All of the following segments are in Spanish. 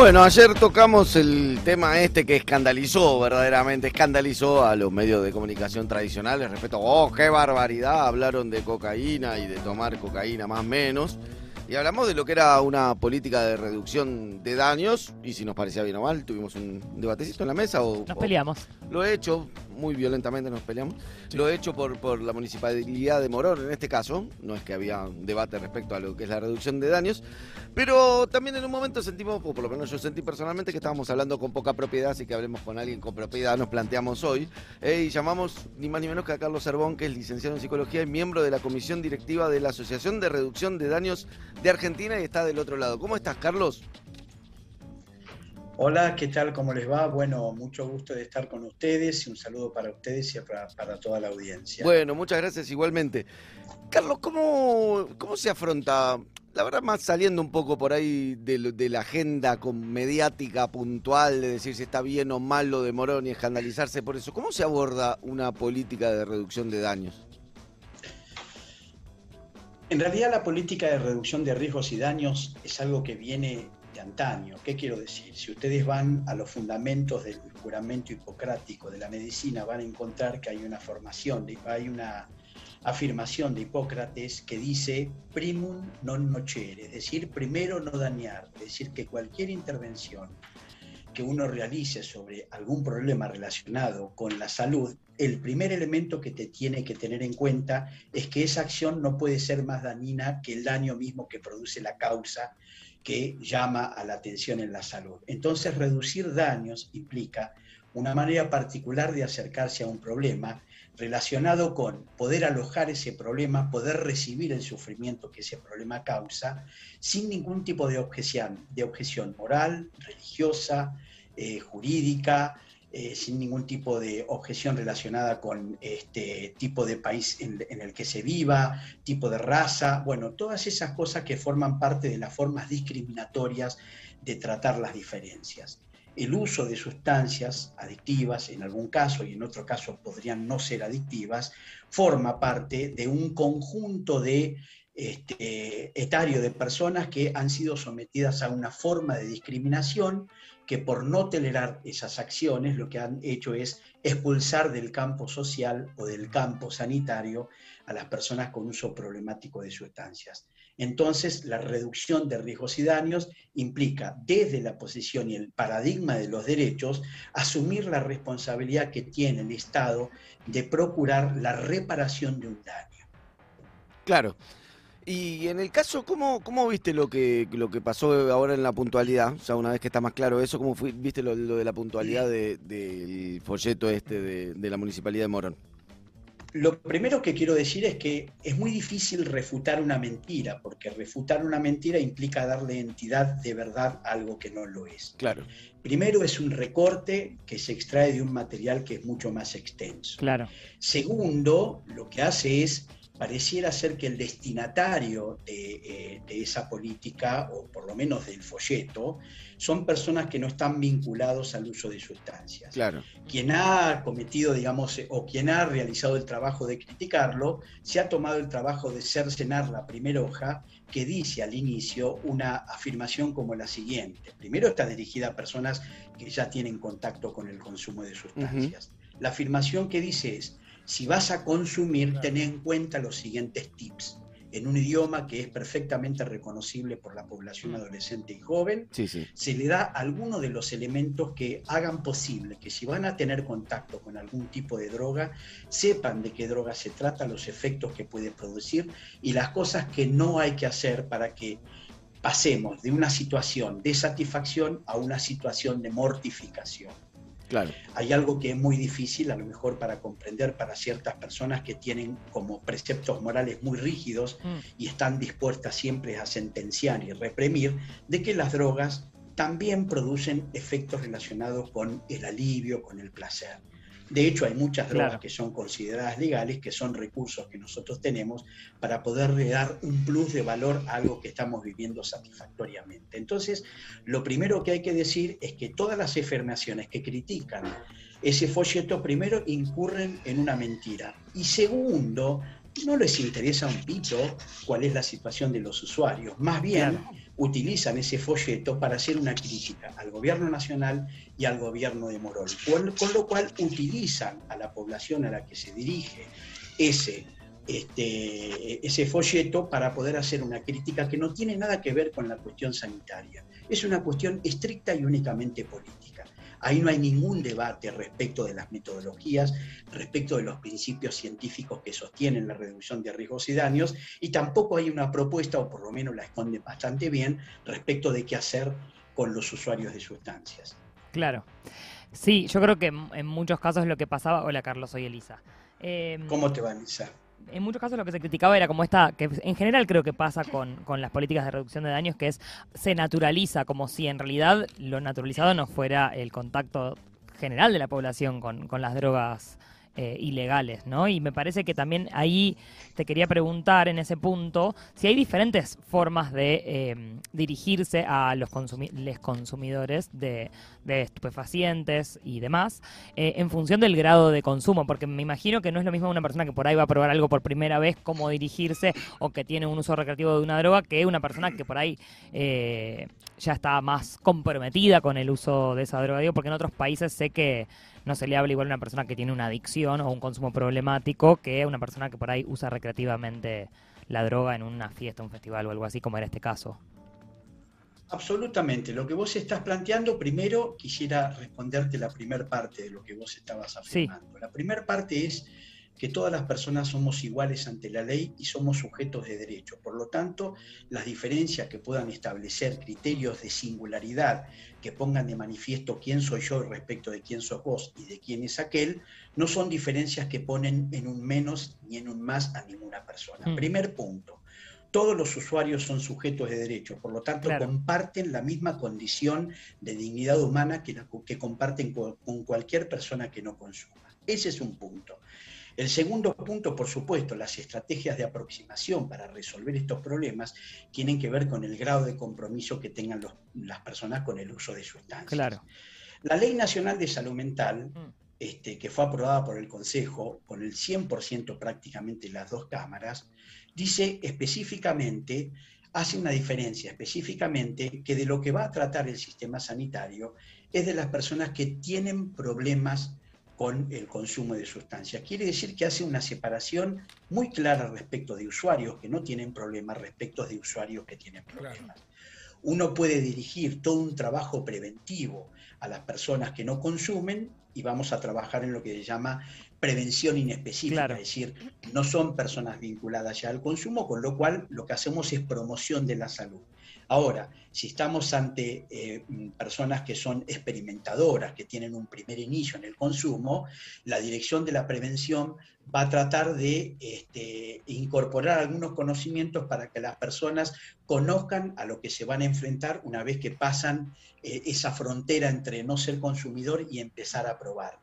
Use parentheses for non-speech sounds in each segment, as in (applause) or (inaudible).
Bueno, ayer tocamos el tema este que escandalizó, verdaderamente escandalizó a los medios de comunicación tradicionales respecto oh, qué barbaridad, hablaron de cocaína y de tomar cocaína más menos. Y hablamos de lo que era una política de reducción de daños y si nos parecía bien o mal, tuvimos un debatecito en la mesa o... Nos peleamos. Lo he hecho, muy violentamente nos peleamos, lo he hecho por, por la municipalidad de Morón en este caso, no es que había un debate respecto a lo que es la reducción de daños, pero también en un momento sentimos, o por lo menos yo sentí personalmente que estábamos hablando con poca propiedad, así que hablemos con alguien con propiedad, nos planteamos hoy, eh, y llamamos ni más ni menos que a Carlos Cervón, que es licenciado en psicología y miembro de la comisión directiva de la Asociación de Reducción de Daños de Argentina y está del otro lado. ¿Cómo estás, Carlos? Hola, ¿qué tal? ¿Cómo les va? Bueno, mucho gusto de estar con ustedes y un saludo para ustedes y para, para toda la audiencia. Bueno, muchas gracias igualmente. Carlos, ¿cómo, cómo se afronta, la verdad más saliendo un poco por ahí de, de la agenda con mediática puntual, de decir si está bien o mal lo de Morón y escandalizarse por eso, ¿cómo se aborda una política de reducción de daños? En realidad la política de reducción de riesgos y daños es algo que viene de antaño. ¿Qué quiero decir? Si ustedes van a los fundamentos del juramento hipocrático de la medicina, van a encontrar que hay una formación, hay una afirmación de Hipócrates que dice primum non nocere, es decir, primero no dañar, es decir, que cualquier intervención que uno realice sobre algún problema relacionado con la salud, el primer elemento que te tiene que tener en cuenta es que esa acción no puede ser más dañina que el daño mismo que produce la causa que llama a la atención en la salud. Entonces, reducir daños implica una manera particular de acercarse a un problema relacionado con poder alojar ese problema, poder recibir el sufrimiento que ese problema causa, sin ningún tipo de objeción, de objeción moral, religiosa, eh, jurídica, eh, sin ningún tipo de objeción relacionada con este tipo de país en, el que se viva, tipo de raza, bueno, todas esas cosas que forman parte de las formas discriminatorias de tratar las diferencias. El uso de sustancias adictivas, en algún caso y en otro caso podrían no ser adictivas, forma parte de un conjunto de este, etario de personas que han sido sometidas a una forma de discriminación que por no tolerar esas acciones lo que han hecho es expulsar del campo social o del campo sanitario a las personas con uso problemático de sustancias. Entonces, la reducción de riesgos y daños implica, desde la posición y el paradigma de los derechos, asumir la responsabilidad que tiene el Estado de procurar la reparación de un daño. Claro. Y en el caso, ¿cómo, cómo viste lo que, lo que pasó ahora en la puntualidad? O sea, una vez que está más claro eso, ¿cómo viste lo, de la puntualidad del folleto este de, de la Municipalidad de Morón? Lo primero que quiero decir es que es muy difícil refutar una mentira, porque refutar una mentira implica darle entidad de verdad a algo que no lo es. Claro. Primero es un recorte que se extrae de un material que es mucho más extenso. Claro. Segundo, lo que hace es pareciera ser que el destinatario eh, de, esa política, o por lo menos del folleto, son personas que no están vinculados al uso de sustancias. Claro. Quien ha cometido, digamos, o quien ha realizado el trabajo de criticarlo, se ha tomado el trabajo de cercenar la primera hoja que dice al inicio una afirmación como la siguiente. Primero está dirigida a personas que ya tienen contacto con el consumo de sustancias. La afirmación que dice es, si vas a consumir, ten en cuenta los siguientes tips. En un idioma que es perfectamente reconocible por la población adolescente y joven, se le da algunos de los elementos que hagan posible que si van a tener contacto con algún tipo de droga, sepan de qué droga se trata, los efectos que puede producir y las cosas que no hay que hacer para que pasemos de una situación de satisfacción a una situación de mortificación. Hay algo que es muy difícil a lo mejor para comprender para ciertas personas que tienen como preceptos morales muy rígidos mm. y están dispuestas siempre a sentenciar y reprimir, de que las drogas también producen efectos relacionados con el alivio, con el placer. De hecho, hay muchas drogas que son consideradas legales, que son recursos que nosotros tenemos para poder dar un plus de valor a algo que estamos viviendo satisfactoriamente. Entonces, lo primero que hay que decir es que todas las afirmaciones que critican ese folleto, primero, incurren en una mentira. Y segundo, no les interesa un pito cuál es la situación de los usuarios. Más bien utilizan ese folleto para hacer una crítica al gobierno nacional y al gobierno de Morón. Con, lo cual utilizan a la población a la que se dirige ese, este, ese folleto para poder hacer una crítica que no tiene nada que ver con la cuestión sanitaria. Es una cuestión estricta y únicamente política. Ahí no hay ningún debate respecto de las metodologías, respecto de los principios científicos que sostienen la reducción de riesgos y daños, y tampoco hay una propuesta, o por lo menos la esconde bastante bien, respecto de qué hacer con los usuarios de sustancias. Claro. Sí, yo creo que en muchos casos lo que pasaba. Hola Carlos, soy Elisa. Em, ¿Cómo te va, Elisa? En muchos casos lo que se criticaba era como esta, que en general creo que pasa con, con, las políticas de reducción de daños, que es se naturaliza como si en realidad lo naturalizado no fuera el contacto general de la población con, con las drogas eh, ilegales, ¿no? Y me parece que también ahí te quería preguntar en ese punto si hay diferentes formas de eh, dirigirse a los consumidores de, estupefacientes y demás eh, en función del grado de consumo, porque me imagino que no es lo mismo una persona que por ahí va a probar algo por primera vez, cómo dirigirse o que tiene un uso recreativo de una droga, que una persona que por ahí ya está más comprometida con el uso de esa droga, digo, porque en otros países sé que no se le habla igual a una persona que tiene una adicción o un consumo problemático que a una persona que por ahí usa recreativamente la droga en una fiesta, un festival o algo así, como era este caso. Absolutamente. Lo que vos estás planteando, primero quisiera responderte la primera parte de lo que vos estabas afirmando. La primera parte es que todas las personas somos iguales ante la ley y somos sujetos de derecho. Por lo tanto, las diferencias que puedan establecer criterios de singularidad que pongan de manifiesto quién soy yo respecto de quién sos vos y de quién es aquel, no son diferencias que ponen en un menos ni en un más a ninguna persona. Mm. Primer punto. Todos los usuarios son sujetos de derecho, por lo tanto comparten la misma condición de dignidad humana que, que comparten con cualquier persona que no consuma. Ese es un punto. El segundo punto, por supuesto, las estrategias de aproximación para resolver estos problemas tienen que ver con el grado de compromiso que tengan las personas con el uso de sustancias. Claro. La Ley Nacional de Salud Mental, mm. este, que fue aprobada por el Consejo con el 100% prácticamente las dos cámaras, dice específicamente, hace una diferencia específicamente que de lo que va a tratar el sistema sanitario es de las personas que tienen problemas con el consumo de sustancias. Quiere decir que hace una separación muy clara respecto de usuarios que no tienen problemas respecto de usuarios que tienen problemas. Uno puede dirigir todo un trabajo preventivo a las personas que no consumen y vamos a trabajar en lo que se llama prevención inespecífica, es decir, no son personas vinculadas ya al consumo, con lo cual lo que hacemos es promoción de la salud. Ahora, si estamos ante eh, personas que son experimentadoras, que tienen un primer inicio en el consumo, la dirección de la prevención va a tratar de este, incorporar algunos conocimientos para que las personas conozcan a lo que se van a enfrentar una vez que pasan eh, esa frontera entre no ser consumidor y empezar a probar.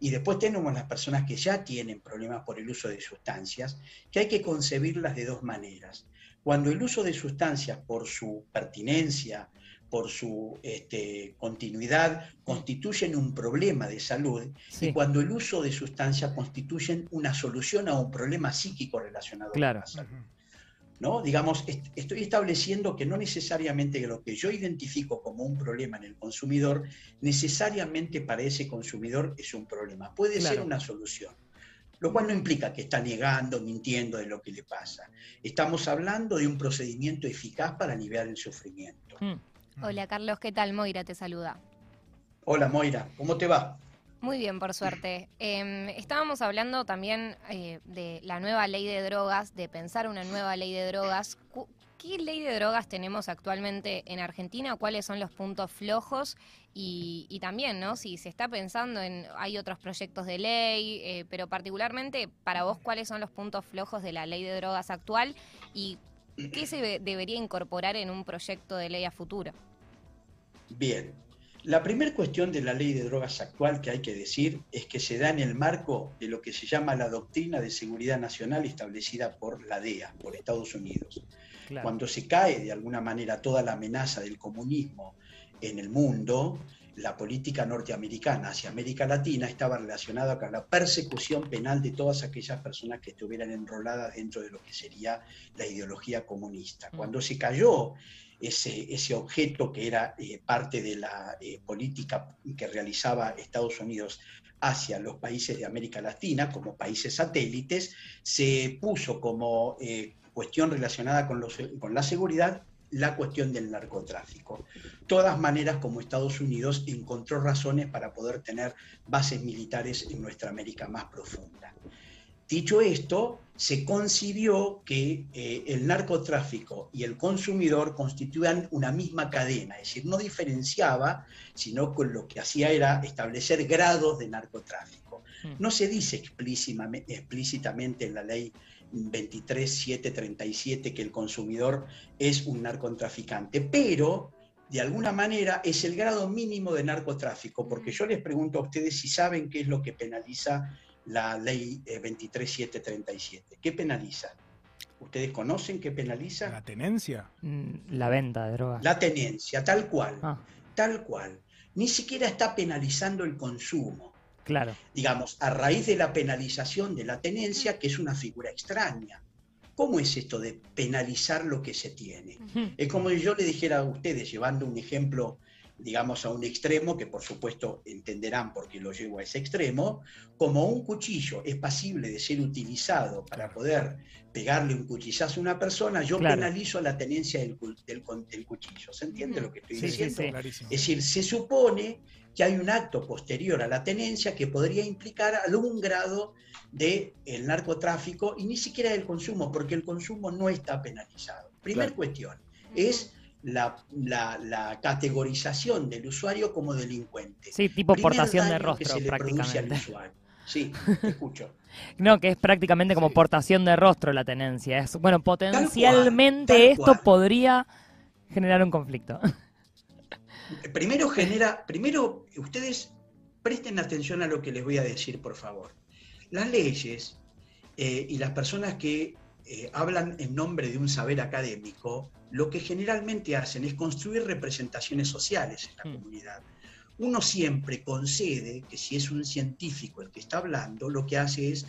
Y después tenemos las personas que ya tienen problemas por el uso de sustancias, que hay que concebirlas de dos maneras. Cuando el uso de sustancias por su pertinencia, por su este, continuidad, constituyen un problema de salud y cuando el uso de sustancias constituyen una solución a un problema psíquico relacionado con la salud. ¿No? Digamos, estoy estableciendo que no necesariamente lo que yo identifico como un problema en el consumidor, necesariamente para ese consumidor es un problema. Puede ser una solución lo cual no implica que está negando, mintiendo de lo que le pasa. Estamos hablando de un procedimiento eficaz para aliviar el sufrimiento. Mm. Hola Carlos, ¿qué tal? Moira te saluda. Hola Moira, ¿cómo te va? Muy bien, por suerte. Em, estábamos hablando también eh, de la nueva ley de drogas, de pensar una nueva ley de drogas. ¿Qué ley de drogas tenemos actualmente en Argentina? ¿Cuáles son los puntos flojos? Y, también, ¿no? Si se está pensando en, hay otros proyectos de ley, eh, pero particularmente para vos, ¿cuáles son los puntos flojos de la ley de drogas actual? ¿Y qué se debería incorporar en un proyecto de ley a futuro? Bien. La primera cuestión de la ley de drogas actual que hay que decir es que se da en el marco de lo que se llama la doctrina de seguridad nacional establecida por la DEA, por Estados Unidos. Cuando se cae de alguna manera toda la amenaza del comunismo en el mundo, la política norteamericana hacia América Latina estaba relacionada con la persecución penal de todas aquellas personas que estuvieran enroladas dentro de lo que sería la ideología comunista. Mm. Cuando se cayó ese, ese objeto que era eh, parte de la eh, política que realizaba Estados Unidos hacia los países de América Latina como países satélites, se puso como eh, cuestión relacionada con, los, con la seguridad la cuestión del narcotráfico. Todas maneras como Estados Unidos encontró razones para poder tener bases militares en nuestra América más profunda. Dicho esto, se concibió que eh, el narcotráfico y el consumidor constituían una misma cadena, es decir, no diferenciaba, sino que lo que hacía era establecer grados de narcotráfico. Hmm. No se dice explícitamente en la ley 23737 que el consumidor es un narcotraficante, pero de alguna manera es el grado mínimo de narcotráfico, porque yo les pregunto a ustedes si saben qué es lo que penaliza la ley 23737. Eh, ¿Qué penaliza? ¿Ustedes conocen qué penaliza? La tenencia. Mm, la venta de drogas. La tenencia, tal cual. Ah. Tal cual. Ni siquiera está penalizando el consumo. Claro. Digamos, a raíz de la penalización de la tenencia, que es una figura extraña. ¿Cómo es esto de penalizar lo que se tiene? Es como si yo le dijera a ustedes, llevando un ejemplo digamos, a un extremo, que por supuesto entenderán por qué lo llevo a ese extremo, como un cuchillo es pasible de ser utilizado para poder pegarle un cuchillazo a una persona, yo penalizo la tenencia del, del, cuchillo. ¿Se entiende lo que estoy diciendo? es decir, se supone que hay un acto posterior a la tenencia que podría implicar algún grado del el narcotráfico y ni siquiera del consumo, porque el consumo no está penalizado. Primer cuestión, es la, categorización del usuario como delincuente. Sí, tipo portación de rostro prácticamente. Sí, (laughs) escucho. no, que es prácticamente como portación de rostro la tenencia. Es, bueno, potencialmente esto podría generar un conflicto. (laughs) Primero genera, primero ustedes presten atención a lo que les voy a decir, por favor. Las leyes eh, y las personas que eh, hablan en nombre de un saber académico lo que generalmente hacen es construir representaciones sociales en la hmm. comunidad. Uno siempre concede que si es un científico el que está hablando, lo que hace es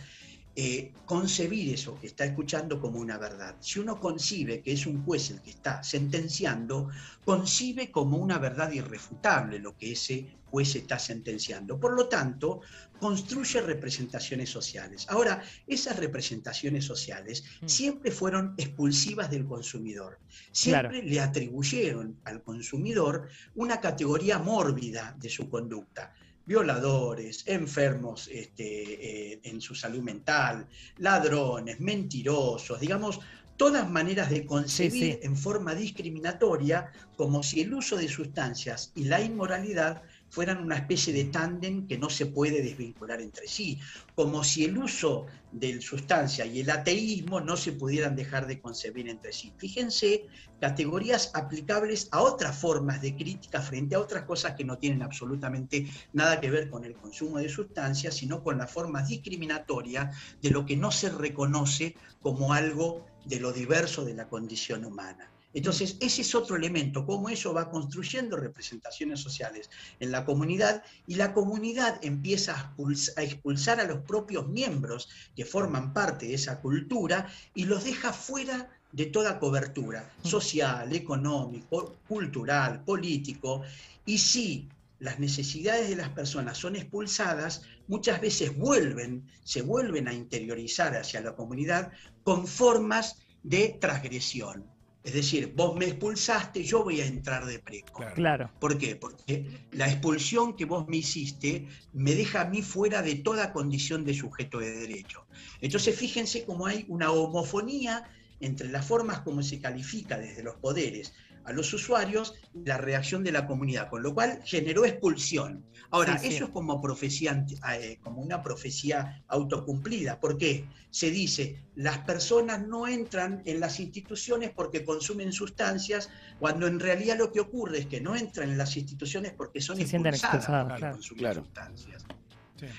eh, concebir eso que está escuchando como una verdad. Si uno concibe que es un juez el que está sentenciando, concibe como una verdad irrefutable lo que ese juez está sentenciando. Por lo tanto, construye representaciones sociales. Ahora, esas representaciones sociales mm. siempre fueron expulsivas del consumidor. Siempre le atribuyeron al consumidor una categoría mórbida de su conducta violadores, enfermos este, eh, en su salud mental, ladrones, mentirosos, digamos, todas maneras de concebir en forma discriminatoria como si el uso de sustancias y la inmoralidad fueran una especie de tándem que no se puede desvincular entre sí, como si el uso de sustancia y el ateísmo no se pudieran dejar de concebir entre sí. Fíjense, categorías aplicables a otras formas de crítica frente a otras cosas que no tienen absolutamente nada que ver con el consumo de sustancias, sino con la forma discriminatoria de lo que no se reconoce como algo de lo diverso de la condición humana. Entonces, ese es otro elemento, cómo eso va construyendo representaciones sociales en la comunidad y la comunidad empieza a expulsar a los propios miembros que forman parte de esa cultura y los deja fuera de toda cobertura social, económico, cultural, político. Y si las necesidades de las personas son expulsadas, muchas veces vuelven, se vuelven a interiorizar hacia la comunidad con formas de transgresión. Es decir, vos me expulsaste, yo voy a entrar de preco. Claro. ¿Por qué? Porque la expulsión que vos me hiciste me deja a mí fuera de toda condición de sujeto de derecho. Entonces, fíjense cómo hay una homofonía entre las formas como se califica desde los poderes a los usuarios la reacción de la comunidad, con lo cual generó expulsión. Ahora, eso es como, profecía, eh, como una profecía autocumplida. ¿Por qué? Se dice, las personas no entran en las instituciones porque consumen sustancias, cuando en realidad lo que ocurre es que no entran en las instituciones porque son expulsadas por consumir sustancias.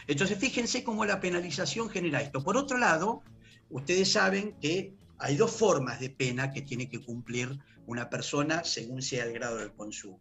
Entonces, fíjense cómo la penalización genera esto. Por otro lado, ustedes saben que hay dos formas de pena que tiene que cumplir una persona según sea el grado del consumo.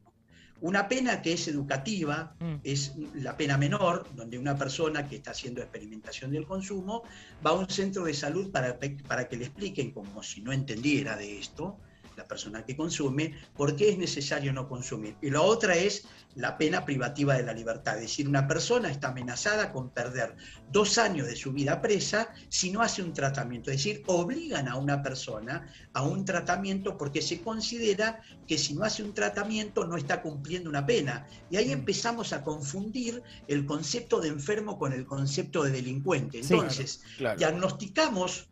Una pena que es educativa, Mm. es la pena menor, donde una persona que está haciendo experimentación del consumo va a un centro de salud para, para que le expliquen, como si no entendiera de esto, la persona que consume, por qué es necesario no consumir. Y la otra es la pena privativa de la libertad, es decir, una persona está amenazada con perder dos años de su vida presa si no hace un tratamiento, es decir, obligan a una persona a un tratamiento porque se considera que si no hace un tratamiento no está cumpliendo una pena. Y ahí empezamos a confundir el concepto de enfermo con el concepto de delincuente. Sí. Entonces, Claro. diagnosticamos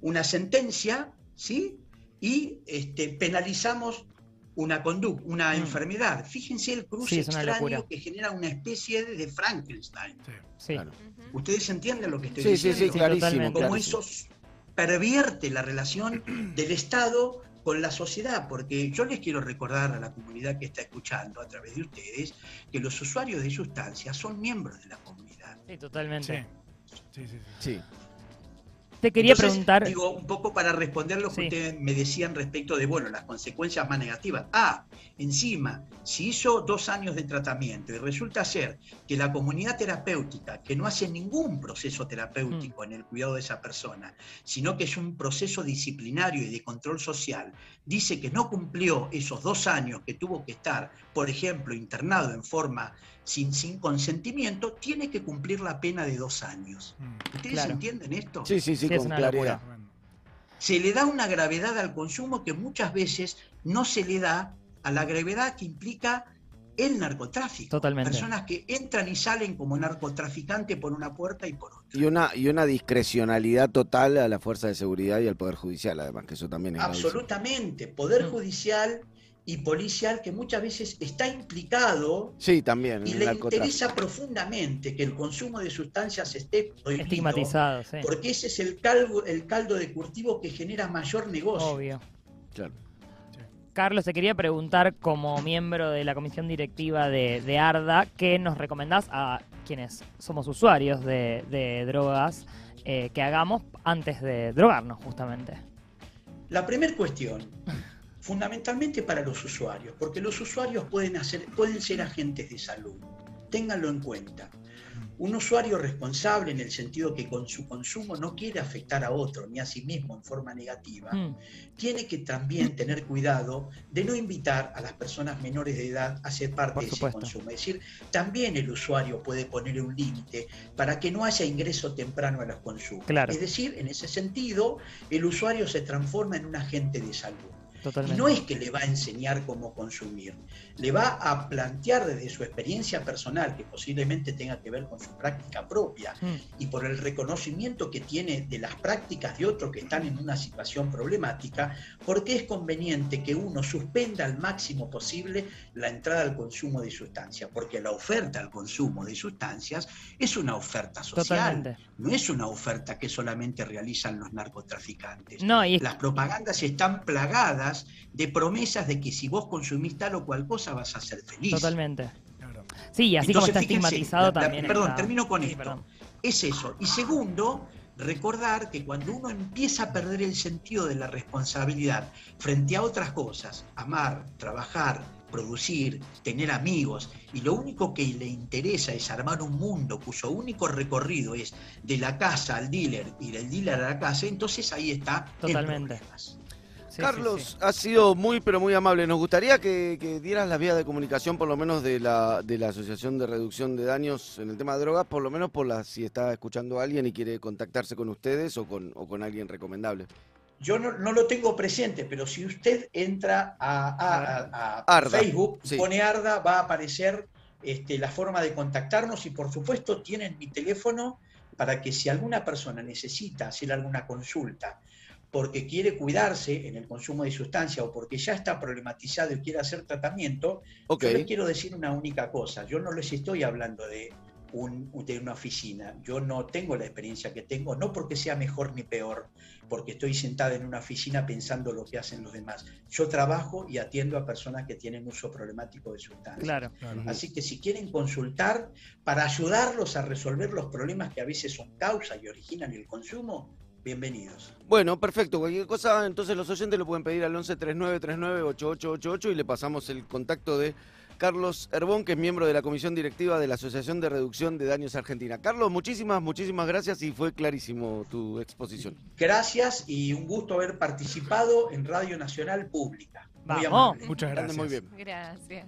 una sentencia, ¿sí? Y este, penalizamos una conducta, una Mm. enfermedad. Fíjense el cruce extraño que genera una especie de Frankenstein. Sí. Claro. Ujú. ¿Ustedes entienden lo que estoy Sí, sí, diciendo? sí, clarísimo. Como clarísimo. eso pervierte la relación del Estado con la sociedad, porque yo les quiero recordar a la comunidad que está escuchando a través de ustedes que los usuarios de sustancias son miembros de la comunidad. Sí, totalmente. Sí. Sí, sí, sí. Te quería Entonces, preguntar. Digo, un poco para responder lo que Sí. ustedes me decían respecto de, bueno, las consecuencias más negativas. Ah, encima, si hizo dos años de tratamiento y resulta ser que la comunidad terapéutica, que no hace ningún proceso Mm. terapéutico en el cuidado de esa persona, sino que es un proceso disciplinario y de control social, dice que no cumplió esos dos años que tuvo que estar, por ejemplo, internado en forma sin, sin consentimiento, tiene que cumplir la pena de dos años. Mm. ¿Ustedes Claro. entienden esto? Sí, sí, sí, con claridad. Se le da una gravedad al consumo que muchas veces no se le da a la gravedad que implica el narcotráfico. Totalmente. Personas que entran y salen como narcotraficante por una puerta y por otra. Y una, y una discrecionalidad total a la fuerza de seguridad y al Poder Judicial, además, que eso también es. Absolutamente. Poder Mm. judicial y policial que muchas veces está implicado Sí, también, y le interesa profundamente que el consumo de sustancias esté prohibido. Estigmatizado, sí. Porque ese es el caldo, el caldo de cultivo que genera mayor negocio. Obvio. Claro. Carlos, te quería preguntar, como miembro de la comisión directiva de, de ARDA, ¿qué nos recomendás a quienes somos usuarios de, de drogas eh, que hagamos antes de drogarnos, justamente? La primera cuestión, fundamentalmente para los usuarios, porque los usuarios pueden, hacer, pueden ser agentes de salud. Ténganlo en cuenta. Un usuario responsable en el sentido que con su consumo no quiere afectar a otro ni a sí mismo en forma negativa, Mm, tiene que también tener cuidado de no invitar a las personas menores de edad a ser parte Por de ese consumo. Es decir, también el usuario puede poner un límite para que no haya ingreso temprano a los consumos. Claro. Es decir, en ese sentido, el usuario se transforma en un agente de salud. Y no es que le va a enseñar cómo consumir, le va a plantear desde su experiencia personal, que posiblemente tenga que ver con su práctica propia, Mm, y por el reconocimiento que tiene de las prácticas de otros que están en una situación problemática, porque es conveniente que uno suspenda al máximo posible la entrada al consumo de sustancias, porque la oferta al consumo de sustancias es una oferta social, totalmente. no es una oferta que solamente realizan los narcotraficantes. No, y Las propagandas están plagadas de promesas de que si vos consumís tal o cual cosa vas a ser feliz. totalmente. Claro. Sí, y así como está fíjense, estigmatizado la- la- también. perdón, está- termino con Sí, esto. perdón. Es eso. Y segundo, recordar que cuando uno empieza a perder el sentido de la responsabilidad frente a otras cosas, amar, trabajar, producir, tener amigos, y lo único que le interesa es armar un mundo cuyo único recorrido es de la casa al dealer y del dealer a la casa, entonces ahí está el Totalmente. problemas. Sí, Carlos, sí. has sido muy, pero muy amable. Nos gustaría que, que dieras las vías de comunicación, por lo menos de la, de la Asociación de Reducción de Daños en el tema de drogas, por lo menos por la, si está escuchando a alguien y quiere contactarse con ustedes o con, o con alguien recomendable. Yo no, no lo tengo presente, pero si usted entra a, a- a- a Arda, Facebook, sí. pone Arda, va a aparecer este, la forma de contactarnos y por supuesto tienen mi teléfono para que si alguna persona necesita hacer alguna consulta porque quiere cuidarse en el consumo de sustancia o porque ya está problematizado y quiere hacer tratamiento, Ok, yo les quiero decir una única cosa. Yo no les estoy hablando de, un, de una oficina. Yo no tengo la experiencia que tengo, no porque sea mejor ni peor, porque estoy sentada en una oficina pensando lo que hacen los demás. Yo trabajo y atiendo a personas que tienen uso problemático de sustancias. Claro. Claro. Así que si quieren consultar para ayudarlos a resolver los problemas que a veces son causa y originan el consumo, bienvenidos. bueno, perfecto. Cualquier cosa, entonces los oyentes lo pueden pedir al 11 39 39 8888 y le pasamos el contacto de Carlos Herbón, que es miembro de la comisión directiva de la Asociación de Reducción de Daños Argentina. Carlos, muchísimas, muchísimas gracias y fue clarísimo tu exposición. Gracias y un gusto haber participado en Radio Nacional Pública. Vamos. Muchas gracias. Muy bien. Gracias.